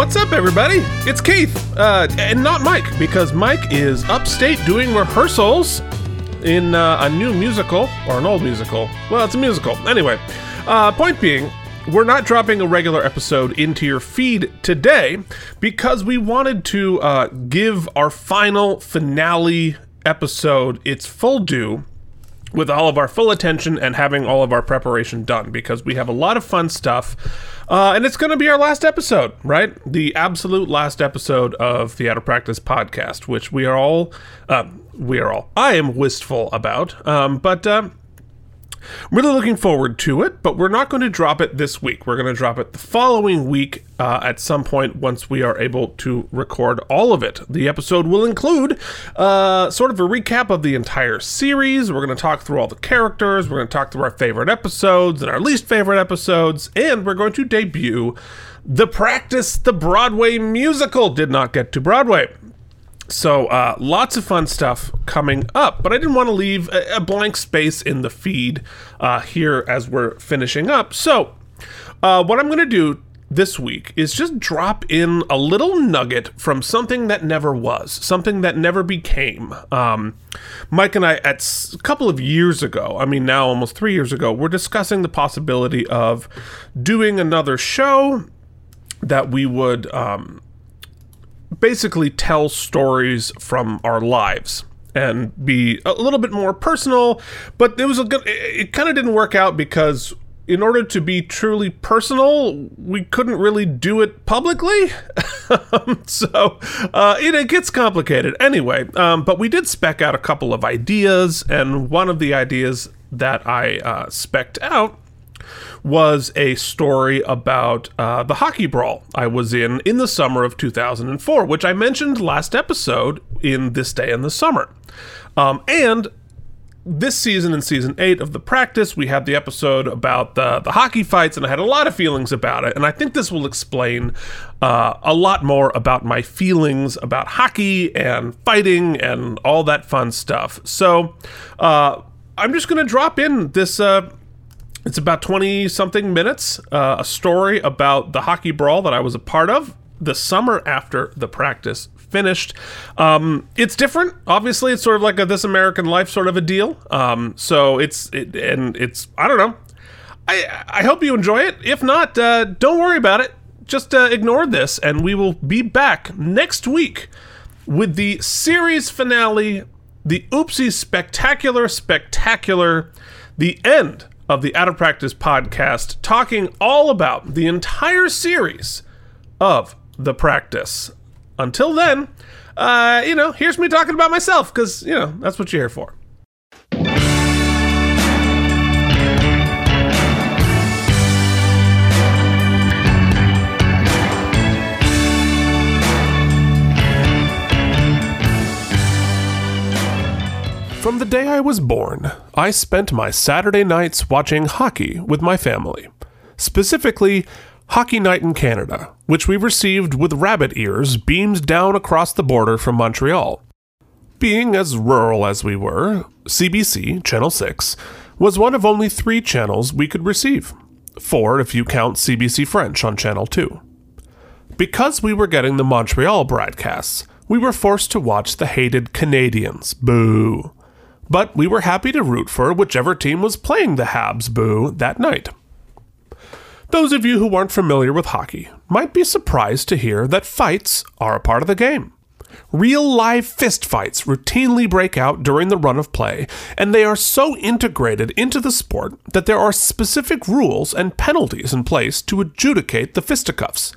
What's up, everybody? It's Keith, uh, and not Mike, because Mike is upstate doing rehearsals in uh, a new musical, or an old musical. Well, it's a musical. Anyway, uh, point being, we're not dropping a regular episode into your feed today because we wanted to uh, give our final finale episode its full due with all of our full attention and having all of our preparation done because we have a lot of fun stuff. Uh, and it's going to be our last episode, right? The absolute last episode of the Out of Practice podcast, which we are all, uh, we are all, I am wistful about. Um, but uh, really looking forward to it, but we're not going to drop it this week. We're going to drop it the following week uh, at some point once we are able to record all of it. The episode will include uh, sort of a recap of the entire series. We're going to talk through all the characters. We're going to talk through our favorite episodes and our least favorite episodes, and we're going to debut the practice the Broadway musical. Did not get to Broadway. So, uh, lots of fun stuff coming up, but I didn't want to leave a, a blank space in the feed uh, here as we're finishing up. So, uh, what I'm going to do this week is just drop in a little nugget from something that never was, something that never became. Um, Mike and I, at couple of years ago, I mean, now almost three years ago, we're discussing the possibility of doing another show that we would. Um, basically tell stories from our lives and be a little bit more personal but it was a good it, it kind of didn't work out because in order to be truly personal we couldn't really do it publicly. So uh, it, it, gets complicated. Anyway um, but we did spec out a couple of ideas and one of the ideas that i uh, specced out was a story about uh, the hockey brawl I was in in the summer of 2004, which I mentioned last episode in This Day in the Summer. Um, and this season, in season eight of the practice, we had the episode about the, the hockey fights, and I had a lot of feelings about it. And I think this will explain uh, a lot more about my feelings about hockey and fighting and all that fun stuff. So uh, I'm just going to drop in this. Uh, it's about 20 something minutes, uh, a story about the hockey brawl that I was a part of the summer after the practice finished. Um, it's different. Obviously, it's sort of like a This American Life sort of a deal. Um, so it's, it, and it's, I don't know. I, I hope you enjoy it. If not, uh, don't worry about it. Just uh, ignore this, and we will be back next week with the series finale, the Oopsie Spectacular Spectacular, the end of the Out of Practice podcast, talking all about the entire series of The Practice. Until then, uh, you know, here's me talking about myself, because, you know, that's what you're here for. From the day I was born, I spent my Saturday nights watching hockey with my family. Specifically, Hockey Night in Canada, which we received with rabbit ears beamed down across the border from Montreal. Being as rural as we were, CBC, Channel 6, was one of only three channels we could receive. Four if you count CBC French on Channel 2. Because we were getting the Montreal broadcasts, we were forced to watch the hated Canadiens. Boo but we were happy to root for whichever team was playing the Habs boo that night. Those of you who aren't familiar with hockey might be surprised to hear that fights are a part of the game. Real live fist fights routinely break out during the run of play, and they are so integrated into the sport that there are specific rules and penalties in place to adjudicate the fisticuffs.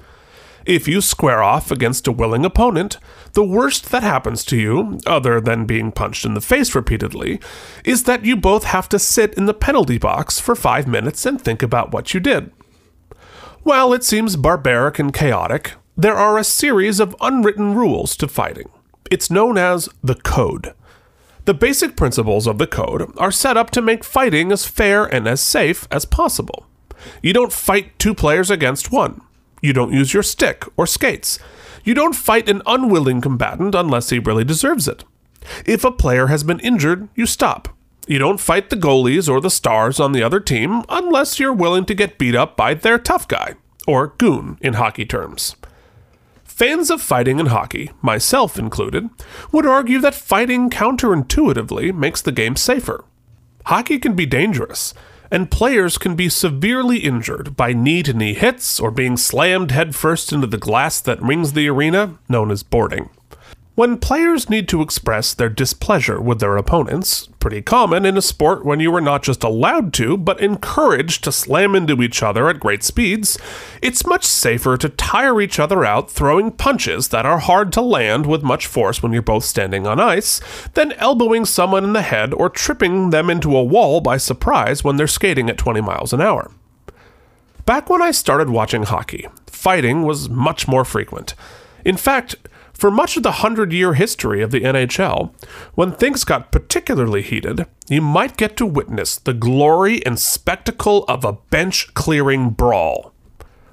If you square off against a willing opponent, the worst that happens to you, other than being punched in the face repeatedly, is that you both have to sit in the penalty box for five minutes and think about what you did. While it seems barbaric and chaotic, there are a series of unwritten rules to fighting. It's known as the Code. The basic principles of the Code are set up to make fighting as fair and as safe as possible. You don't fight two players against one. You don't use your stick or skates. You don't fight an unwilling combatant unless he really deserves it. If a player has been injured, you stop. You don't fight the goalies or the stars on the other team unless you're willing to get beat up by their tough guy, or goon in hockey terms. Fans of fighting in hockey, myself included, would argue that fighting counterintuitively makes the game safer. Hockey can be dangerous, and players can be severely injured by knee to knee hits or being slammed headfirst into the glass that rings the arena, known as boarding. When players need to express their displeasure with their opponents, pretty common in a sport when you are not just allowed to, but encouraged to slam into each other at great speeds, it's much safer to tire each other out throwing punches that are hard to land with much force when you're both standing on ice, than elbowing someone in the head or tripping them into a wall by surprise when they're skating at 20 miles an hour. Back when I started watching hockey, fighting was much more frequent. In fact, for much of the hundred year history of the NHL, when things got particularly heated, you might get to witness the glory and spectacle of a bench clearing brawl.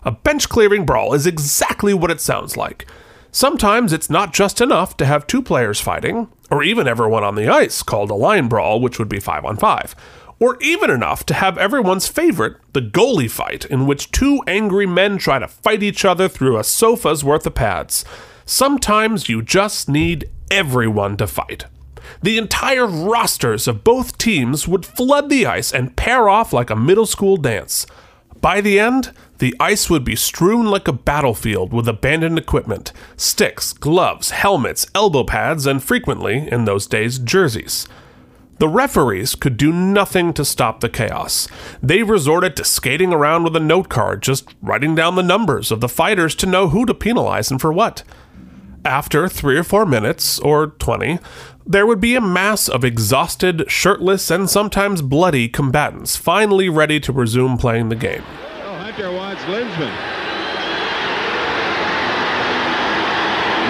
A bench clearing brawl is exactly what it sounds like. Sometimes it's not just enough to have two players fighting, or even everyone on the ice, called a line brawl, which would be 5 on 5 or even enough to have everyone's favorite, the goalie fight, in which two angry men try to fight each other through a sofa's worth of pads. Sometimes you just need everyone to fight. The entire rosters of both teams would flood the ice and pair off like a middle school dance. By the end, the ice would be strewn like a battlefield with abandoned equipment sticks, gloves, helmets, elbow pads, and frequently, in those days, jerseys. The referees could do nothing to stop the chaos. They resorted to skating around with a note card, just writing down the numbers of the fighters to know who to penalize and for what. After three or four minutes, or 20, there would be a mass of exhausted, shirtless, and sometimes bloody combatants finally ready to resume playing the game. Oh, Hunter wants Linseman.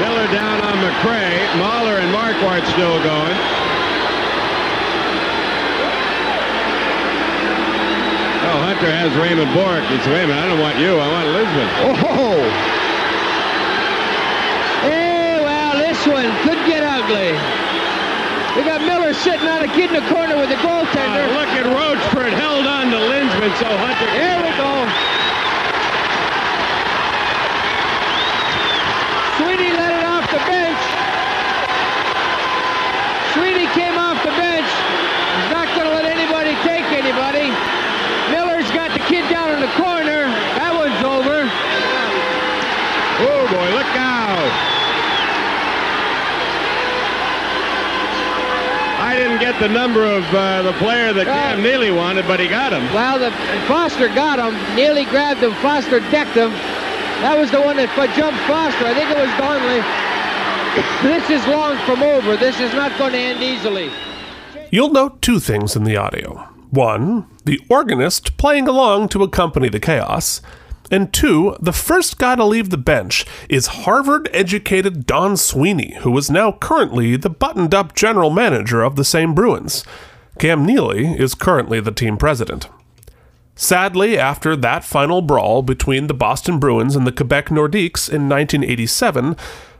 Miller down on McRae. Mahler and Markwart still going. Oh, Hunter has Raymond Bourque. It's says, wait a minute, I don't want you. I want Lisbon. Oh! This one could get ugly. We got Miller sitting on a kid in the corner with the goaltender. Uh, look at Rochefort held on to Linseman, so Hunter. Here we go. Sweeney let it off the bench. Sweeney came off the bench. He's not going to let anybody take anybody. Miller's got the kid down in the corner. That one's over. Oh, boy, look out. I didn't get the number of uh, the player that Cam Neely wanted, but he got him. Well, the, Foster got him. Neely grabbed him. Foster decked him. That was the one that jumped Foster. I think it was Donnelly. this is long from over. This is not going to end easily. You'll note two things in the audio. One, the organist playing along to accompany the chaos, and two, the first guy to leave the bench is Harvard educated Don Sweeney, who is now currently the buttoned up general manager of the same Bruins. Cam Neely is currently the team president. Sadly, after that final brawl between the Boston Bruins and the Quebec Nordiques in 1987,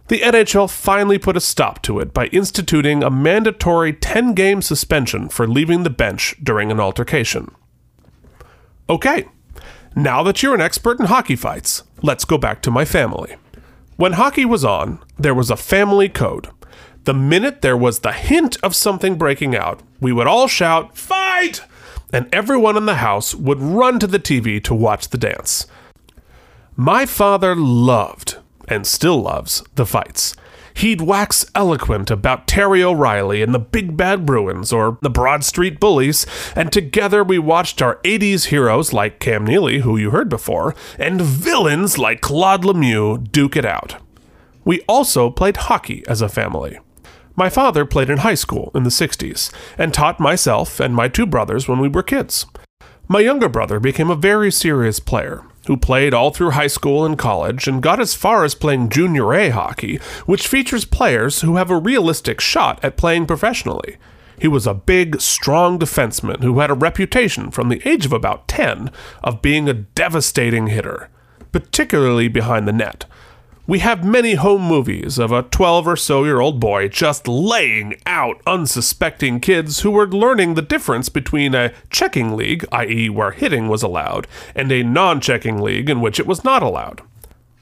the NHL finally put a stop to it by instituting a mandatory 10 game suspension for leaving the bench during an altercation. Okay, now that you're an expert in hockey fights, let's go back to my family. When hockey was on, there was a family code. The minute there was the hint of something breaking out, we would all shout, Fight! And everyone in the house would run to the TV to watch the dance. My father loved, and still loves, the fights. He'd wax eloquent about Terry O'Reilly and the Big Bad Bruins or the Broad Street Bullies, and together we watched our 80s heroes like Cam Neely, who you heard before, and villains like Claude Lemieux duke it out. We also played hockey as a family. My father played in high school in the 60s and taught myself and my two brothers when we were kids. My younger brother became a very serious player who played all through high school and college and got as far as playing Junior A hockey, which features players who have a realistic shot at playing professionally. He was a big, strong defenseman who had a reputation from the age of about 10 of being a devastating hitter, particularly behind the net. We have many home movies of a 12 or so year old boy just laying out unsuspecting kids who were learning the difference between a checking league, i.e., where hitting was allowed, and a non checking league in which it was not allowed.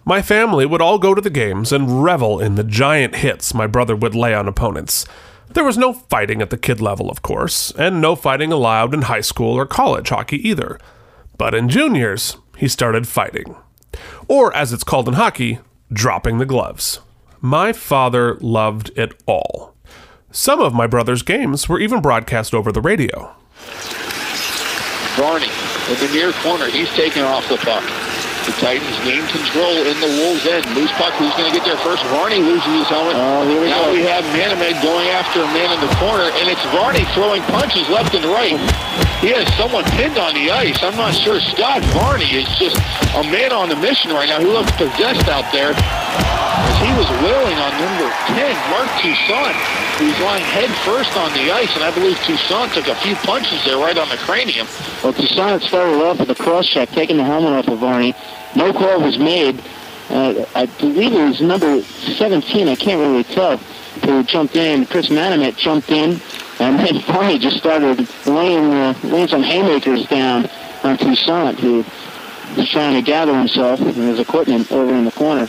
My family would all go to the games and revel in the giant hits my brother would lay on opponents. There was no fighting at the kid level, of course, and no fighting allowed in high school or college hockey either. But in juniors, he started fighting. Or, as it's called in hockey, dropping the gloves. My father loved it all. Some of my brother's games were even broadcast over the radio. Varney in the near corner. He's taking off the puck. The Titans gain control in the Wolves' end. Loose puck. Who's going to get there first? Varney loses his helmet. Oh, here we now go. we have Manamed going after a man in the corner, and it's Varney throwing punches left and right. He has someone pinned on the ice. I'm not sure. Scott Varney is just a man on a mission right now. He looks possessed out there as he was wailing on number 10, Mark Toussaint, who's lying head first on the ice, and I believe Toussaint took a few punches there right on the cranium. Well, Toussaint started off with a cross check, taking the helmet off of Varney. No call was made. Uh, I believe it was number 17, I can't really tell, who jumped in. Chris Manamet jumped in, and then Varney just started laying, uh, laying some haymakers down on Toussaint, who was trying to gather himself and his equipment over in the corner.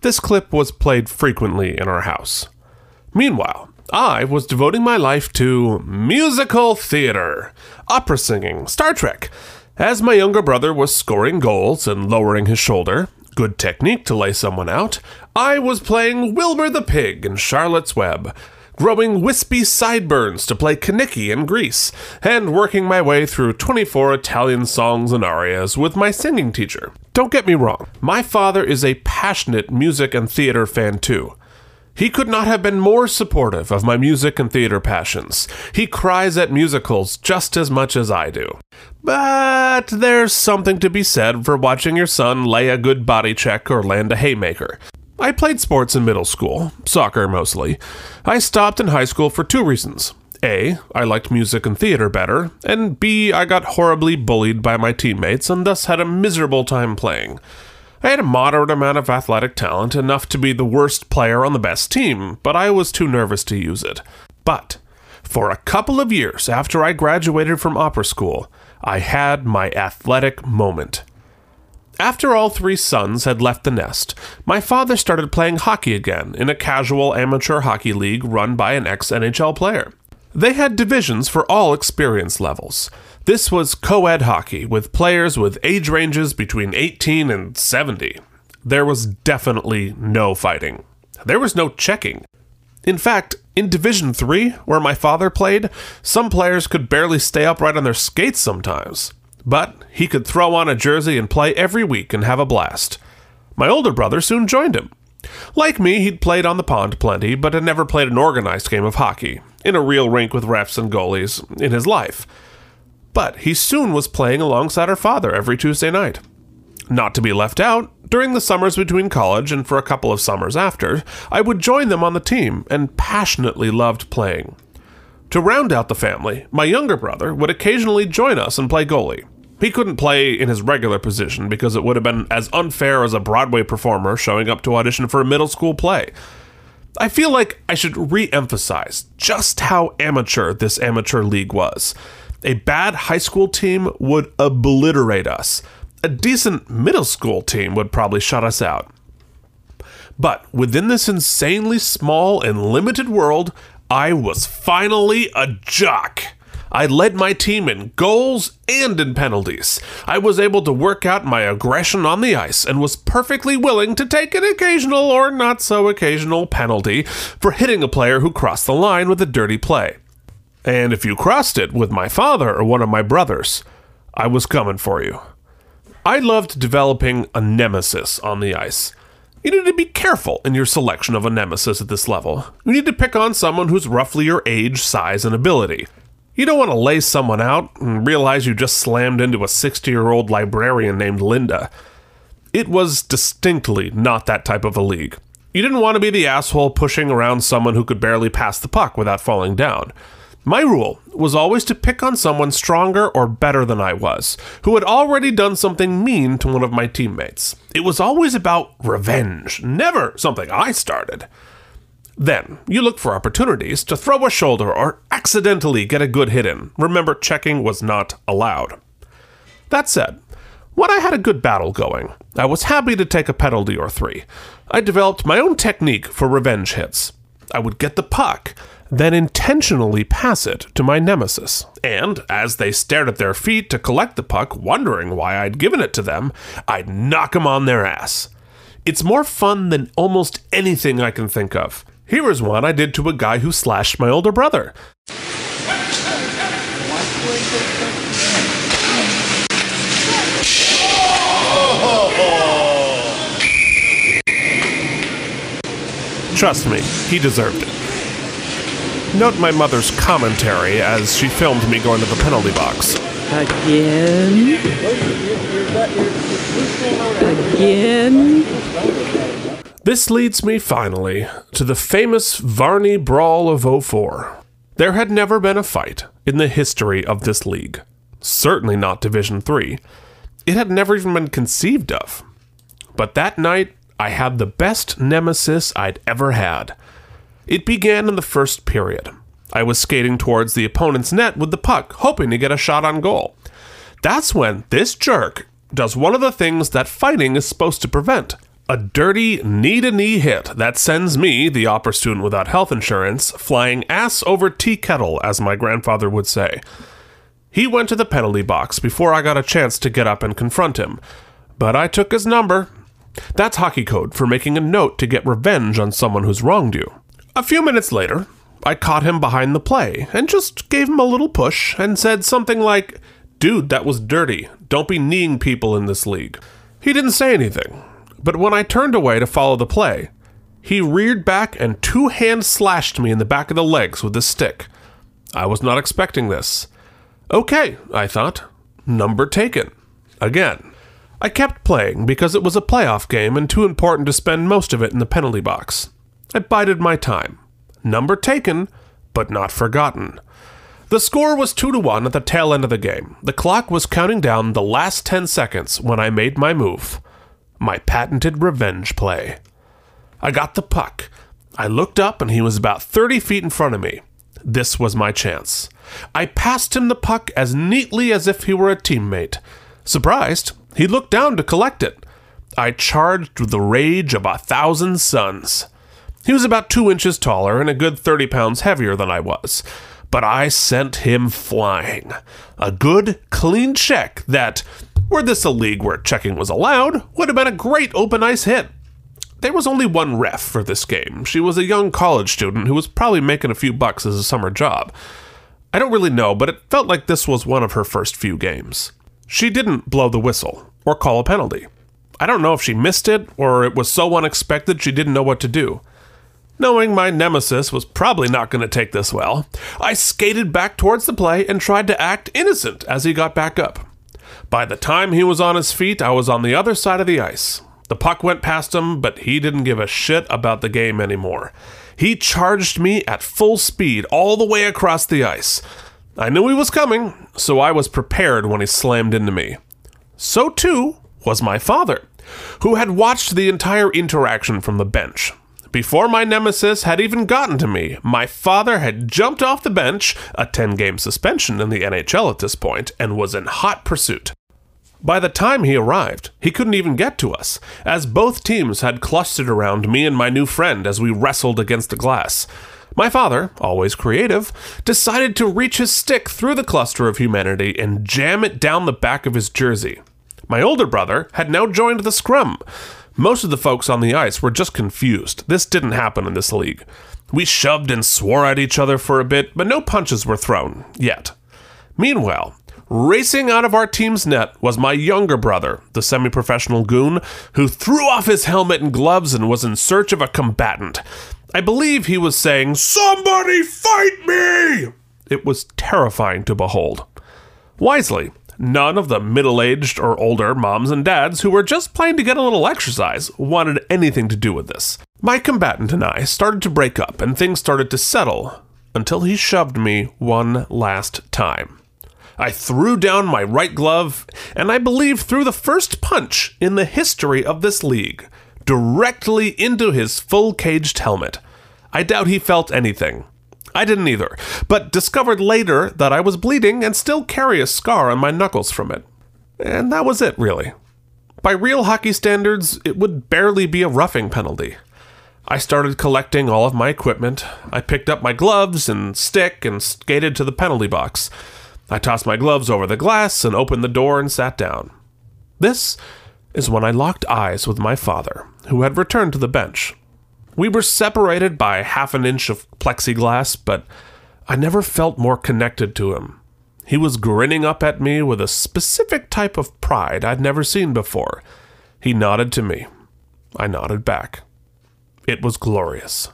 This clip was played frequently in our house. Meanwhile, I was devoting my life to musical theater, opera singing, Star Trek. As my younger brother was scoring goals and lowering his shoulder, good technique to lay someone out, I was playing Wilbur the Pig in Charlotte's Web, growing wispy sideburns to play Kenickie in Grease, and working my way through 24 Italian songs and arias with my singing teacher. Don't get me wrong, my father is a passionate music and theater fan too. He could not have been more supportive of my music and theater passions. He cries at musicals just as much as I do. But there's something to be said for watching your son lay a good body check or land a haymaker. I played sports in middle school, soccer mostly. I stopped in high school for two reasons. A, I liked music and theater better, and B, I got horribly bullied by my teammates and thus had a miserable time playing. I had a moderate amount of athletic talent, enough to be the worst player on the best team, but I was too nervous to use it. But, for a couple of years after I graduated from opera school, I had my athletic moment. After all three sons had left the nest, my father started playing hockey again in a casual amateur hockey league run by an ex NHL player. They had divisions for all experience levels. This was co ed hockey with players with age ranges between 18 and 70. There was definitely no fighting. There was no checking. In fact, in Division 3, where my father played, some players could barely stay upright on their skates sometimes. But he could throw on a jersey and play every week and have a blast. My older brother soon joined him. Like me, he'd played on the pond plenty, but had never played an organized game of hockey, in a real rink with refs and goalies, in his life. But he soon was playing alongside our father every Tuesday night. Not to be left out, during the summers between college and for a couple of summers after, I would join them on the team and passionately loved playing. To round out the family, my younger brother would occasionally join us and play goalie. He couldn't play in his regular position because it would have been as unfair as a Broadway performer showing up to audition for a middle school play. I feel like I should re emphasize just how amateur this amateur league was. A bad high school team would obliterate us. A decent middle school team would probably shut us out. But within this insanely small and limited world, I was finally a jock. I led my team in goals and in penalties. I was able to work out my aggression on the ice and was perfectly willing to take an occasional or not so occasional penalty for hitting a player who crossed the line with a dirty play. And if you crossed it with my father or one of my brothers, I was coming for you. I loved developing a nemesis on the ice. You need to be careful in your selection of a nemesis at this level. You need to pick on someone who's roughly your age, size, and ability. You don't want to lay someone out and realize you just slammed into a 60 year old librarian named Linda. It was distinctly not that type of a league. You didn't want to be the asshole pushing around someone who could barely pass the puck without falling down. My rule was always to pick on someone stronger or better than I was, who had already done something mean to one of my teammates. It was always about revenge, never something I started. Then, you look for opportunities to throw a shoulder or accidentally get a good hit in. Remember, checking was not allowed. That said, When I had a good battle going, I was happy to take a penalty or three. I developed my own technique for revenge hits. I would get the puck, then intentionally pass it to my nemesis. And as they stared at their feet to collect the puck, wondering why I'd given it to them, I'd knock 'em on their ass. It's more fun than almost anything I can think of. Here is one I did to a guy who slashed my older brother. Trust me, he deserved it. Note my mother's commentary as she filmed me going to the penalty box. Again. Again. This leads me finally to the famous Varney Brawl of 04. There had never been a fight in the history of this league. Certainly not Division 3. It had never even been conceived of. But that night, I had the best nemesis I'd ever had. It began in the first period. I was skating towards the opponent's net with the puck, hoping to get a shot on goal. That's when this jerk does one of the things that fighting is supposed to prevent a dirty knee to knee hit that sends me, the opera student without health insurance, flying ass over tea kettle, as my grandfather would say. He went to the penalty box before I got a chance to get up and confront him, but I took his number. That's hockey code for making a note to get revenge on someone who's wronged you. A few minutes later, I caught him behind the play and just gave him a little push and said something like, Dude, that was dirty. Don't be kneeing people in this league. He didn't say anything, but when I turned away to follow the play, he reared back and two hands slashed me in the back of the legs with his stick. I was not expecting this. Okay, I thought. Number taken. Again. I kept playing because it was a playoff game and too important to spend most of it in the penalty box. I bided my time. Number taken, but not forgotten. The score was 2 to 1 at the tail end of the game. The clock was counting down the last 10 seconds when I made my move. My patented revenge play. I got the puck. I looked up and he was about 30 feet in front of me. This was my chance. I passed him the puck as neatly as if he were a teammate. Surprised, he looked down to collect it. I charged with the rage of a thousand suns. He was about two inches taller and a good 30 pounds heavier than I was, but I sent him flying. A good, clean check that, were this a league where checking was allowed, would have been a great open ice hit. There was only one ref for this game. She was a young college student who was probably making a few bucks as a summer job. I don't really know, but it felt like this was one of her first few games. She didn't blow the whistle or call a penalty. I don't know if she missed it or it was so unexpected she didn't know what to do. Knowing my nemesis was probably not going to take this well, I skated back towards the play and tried to act innocent as he got back up. By the time he was on his feet, I was on the other side of the ice. The puck went past him, but he didn't give a shit about the game anymore. He charged me at full speed all the way across the ice. I knew he was coming, so I was prepared when he slammed into me. So too was my father, who had watched the entire interaction from the bench. Before my nemesis had even gotten to me, my father had jumped off the bench, a 10 game suspension in the NHL at this point, and was in hot pursuit. By the time he arrived, he couldn't even get to us, as both teams had clustered around me and my new friend as we wrestled against the glass. My father, always creative, decided to reach his stick through the cluster of humanity and jam it down the back of his jersey. My older brother had now joined the scrum. Most of the folks on the ice were just confused. This didn't happen in this league. We shoved and swore at each other for a bit, but no punches were thrown, yet. Meanwhile, racing out of our team's net was my younger brother, the semi professional goon, who threw off his helmet and gloves and was in search of a combatant. I believe he was saying, Somebody fight me! It was terrifying to behold. Wisely, none of the middle aged or older moms and dads who were just playing to get a little exercise wanted anything to do with this. My combatant and I started to break up, and things started to settle until he shoved me one last time. I threw down my right glove, and I believe threw the first punch in the history of this league directly into his full caged helmet. I doubt he felt anything. I didn't either, but discovered later that I was bleeding and still carry a scar on my knuckles from it. And that was it, really. By real hockey standards, it would barely be a roughing penalty. I started collecting all of my equipment. I picked up my gloves and stick and skated to the penalty box. I tossed my gloves over the glass and opened the door and sat down. This is when I locked eyes with my father, who had returned to the bench. We were separated by half an inch of plexiglass, but I never felt more connected to him. He was grinning up at me with a specific type of pride I'd never seen before. He nodded to me. I nodded back. It was glorious.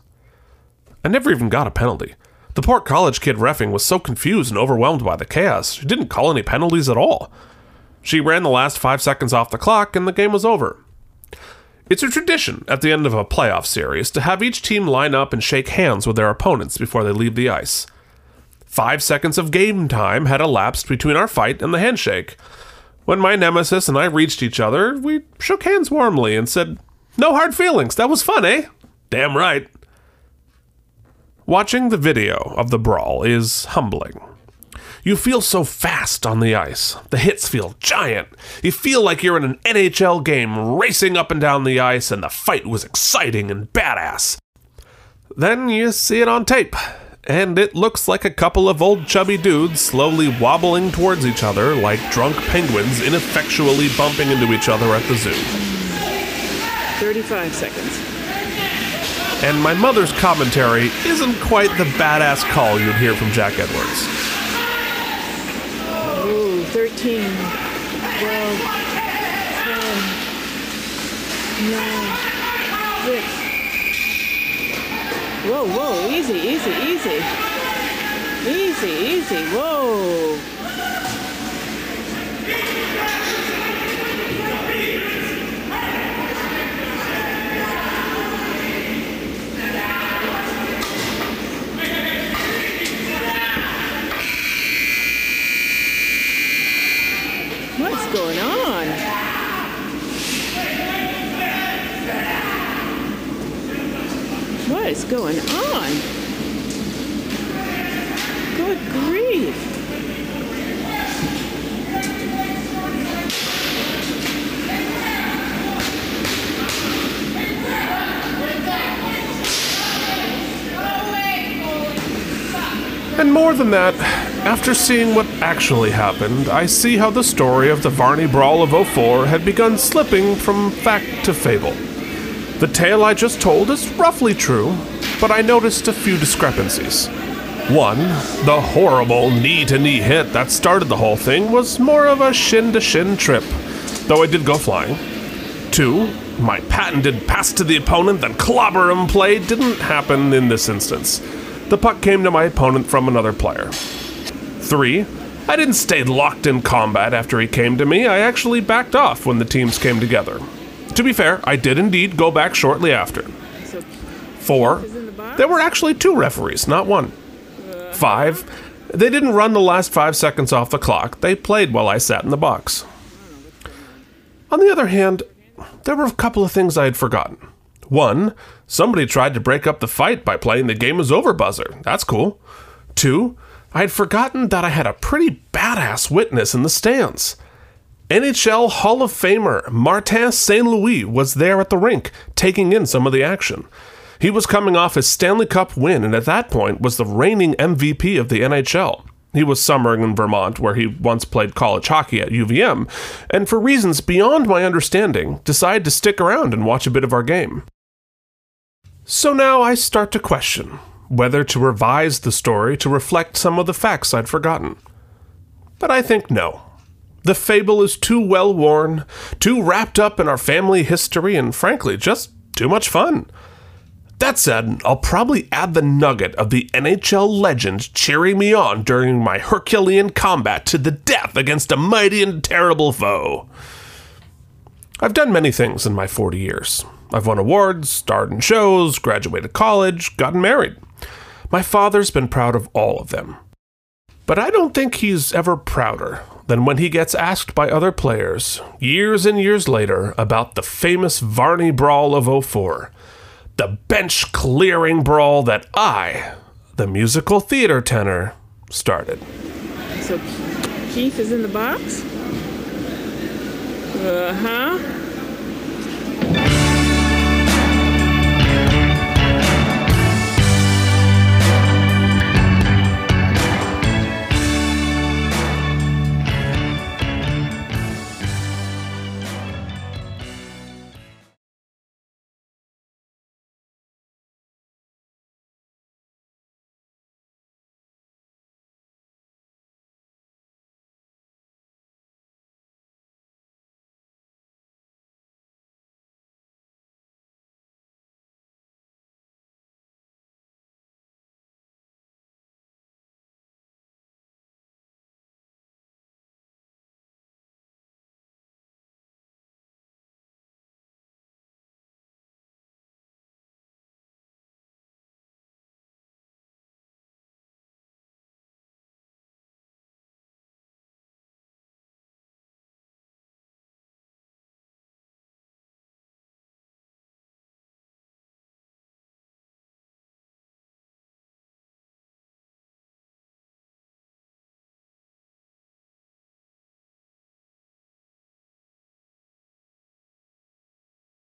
I never even got a penalty. The poor college kid refing was so confused and overwhelmed by the chaos, she didn't call any penalties at all. She ran the last five seconds off the clock and the game was over. It's a tradition at the end of a playoff series to have each team line up and shake hands with their opponents before they leave the ice. Five seconds of game time had elapsed between our fight and the handshake. When my nemesis and I reached each other, we shook hands warmly and said, No hard feelings, that was fun, eh? Damn right. Watching the video of the brawl is humbling. You feel so fast on the ice. The hits feel giant. You feel like you're in an NHL game racing up and down the ice, and the fight was exciting and badass. Then you see it on tape, and it looks like a couple of old chubby dudes slowly wobbling towards each other like drunk penguins ineffectually bumping into each other at the zoo. 35 seconds. And my mother's commentary isn't quite the badass call you'd hear from Jack Edwards. Ooh, 13. 12. 10. 9. 6. Whoa, whoa, easy, easy, easy. Easy, easy, whoa. What's going on? What is going on? Good grief. And more than that, after seeing what actually happened, I see how the story of the Varney Brawl of 04 had begun slipping from fact to fable. The tale I just told is roughly true, but I noticed a few discrepancies. One, the horrible knee to knee hit that started the whole thing was more of a shin to shin trip, though I did go flying. Two, my patented pass to the opponent then clobber him play didn't happen in this instance. The puck came to my opponent from another player. Three, I didn't stay locked in combat after he came to me, I actually backed off when the teams came together. To be fair, I did indeed go back shortly after. Four, there were actually two referees, not one. Five, they didn't run the last five seconds off the clock, they played while I sat in the box. On the other hand, there were a couple of things I had forgotten. One, somebody tried to break up the fight by playing the game is over buzzer. That's cool. Two, I had forgotten that I had a pretty badass witness in the stands. NHL Hall of Famer Martin St. Louis was there at the rink, taking in some of the action. He was coming off his Stanley Cup win and at that point was the reigning MVP of the NHL. He was summering in Vermont, where he once played college hockey at UVM, and for reasons beyond my understanding, decided to stick around and watch a bit of our game. So now I start to question whether to revise the story to reflect some of the facts I'd forgotten. But I think no. The fable is too well worn, too wrapped up in our family history, and frankly, just too much fun. That said, I'll probably add the nugget of the NHL legend cheering me on during my Herculean combat to the death against a mighty and terrible foe. I've done many things in my 40 years. I've won awards, starred in shows, graduated college, gotten married. My father's been proud of all of them. But I don't think he's ever prouder than when he gets asked by other players, years and years later, about the famous Varney Brawl of 04. The bench clearing brawl that I, the musical theater tenor, started. So Keith is in the box? Uh huh.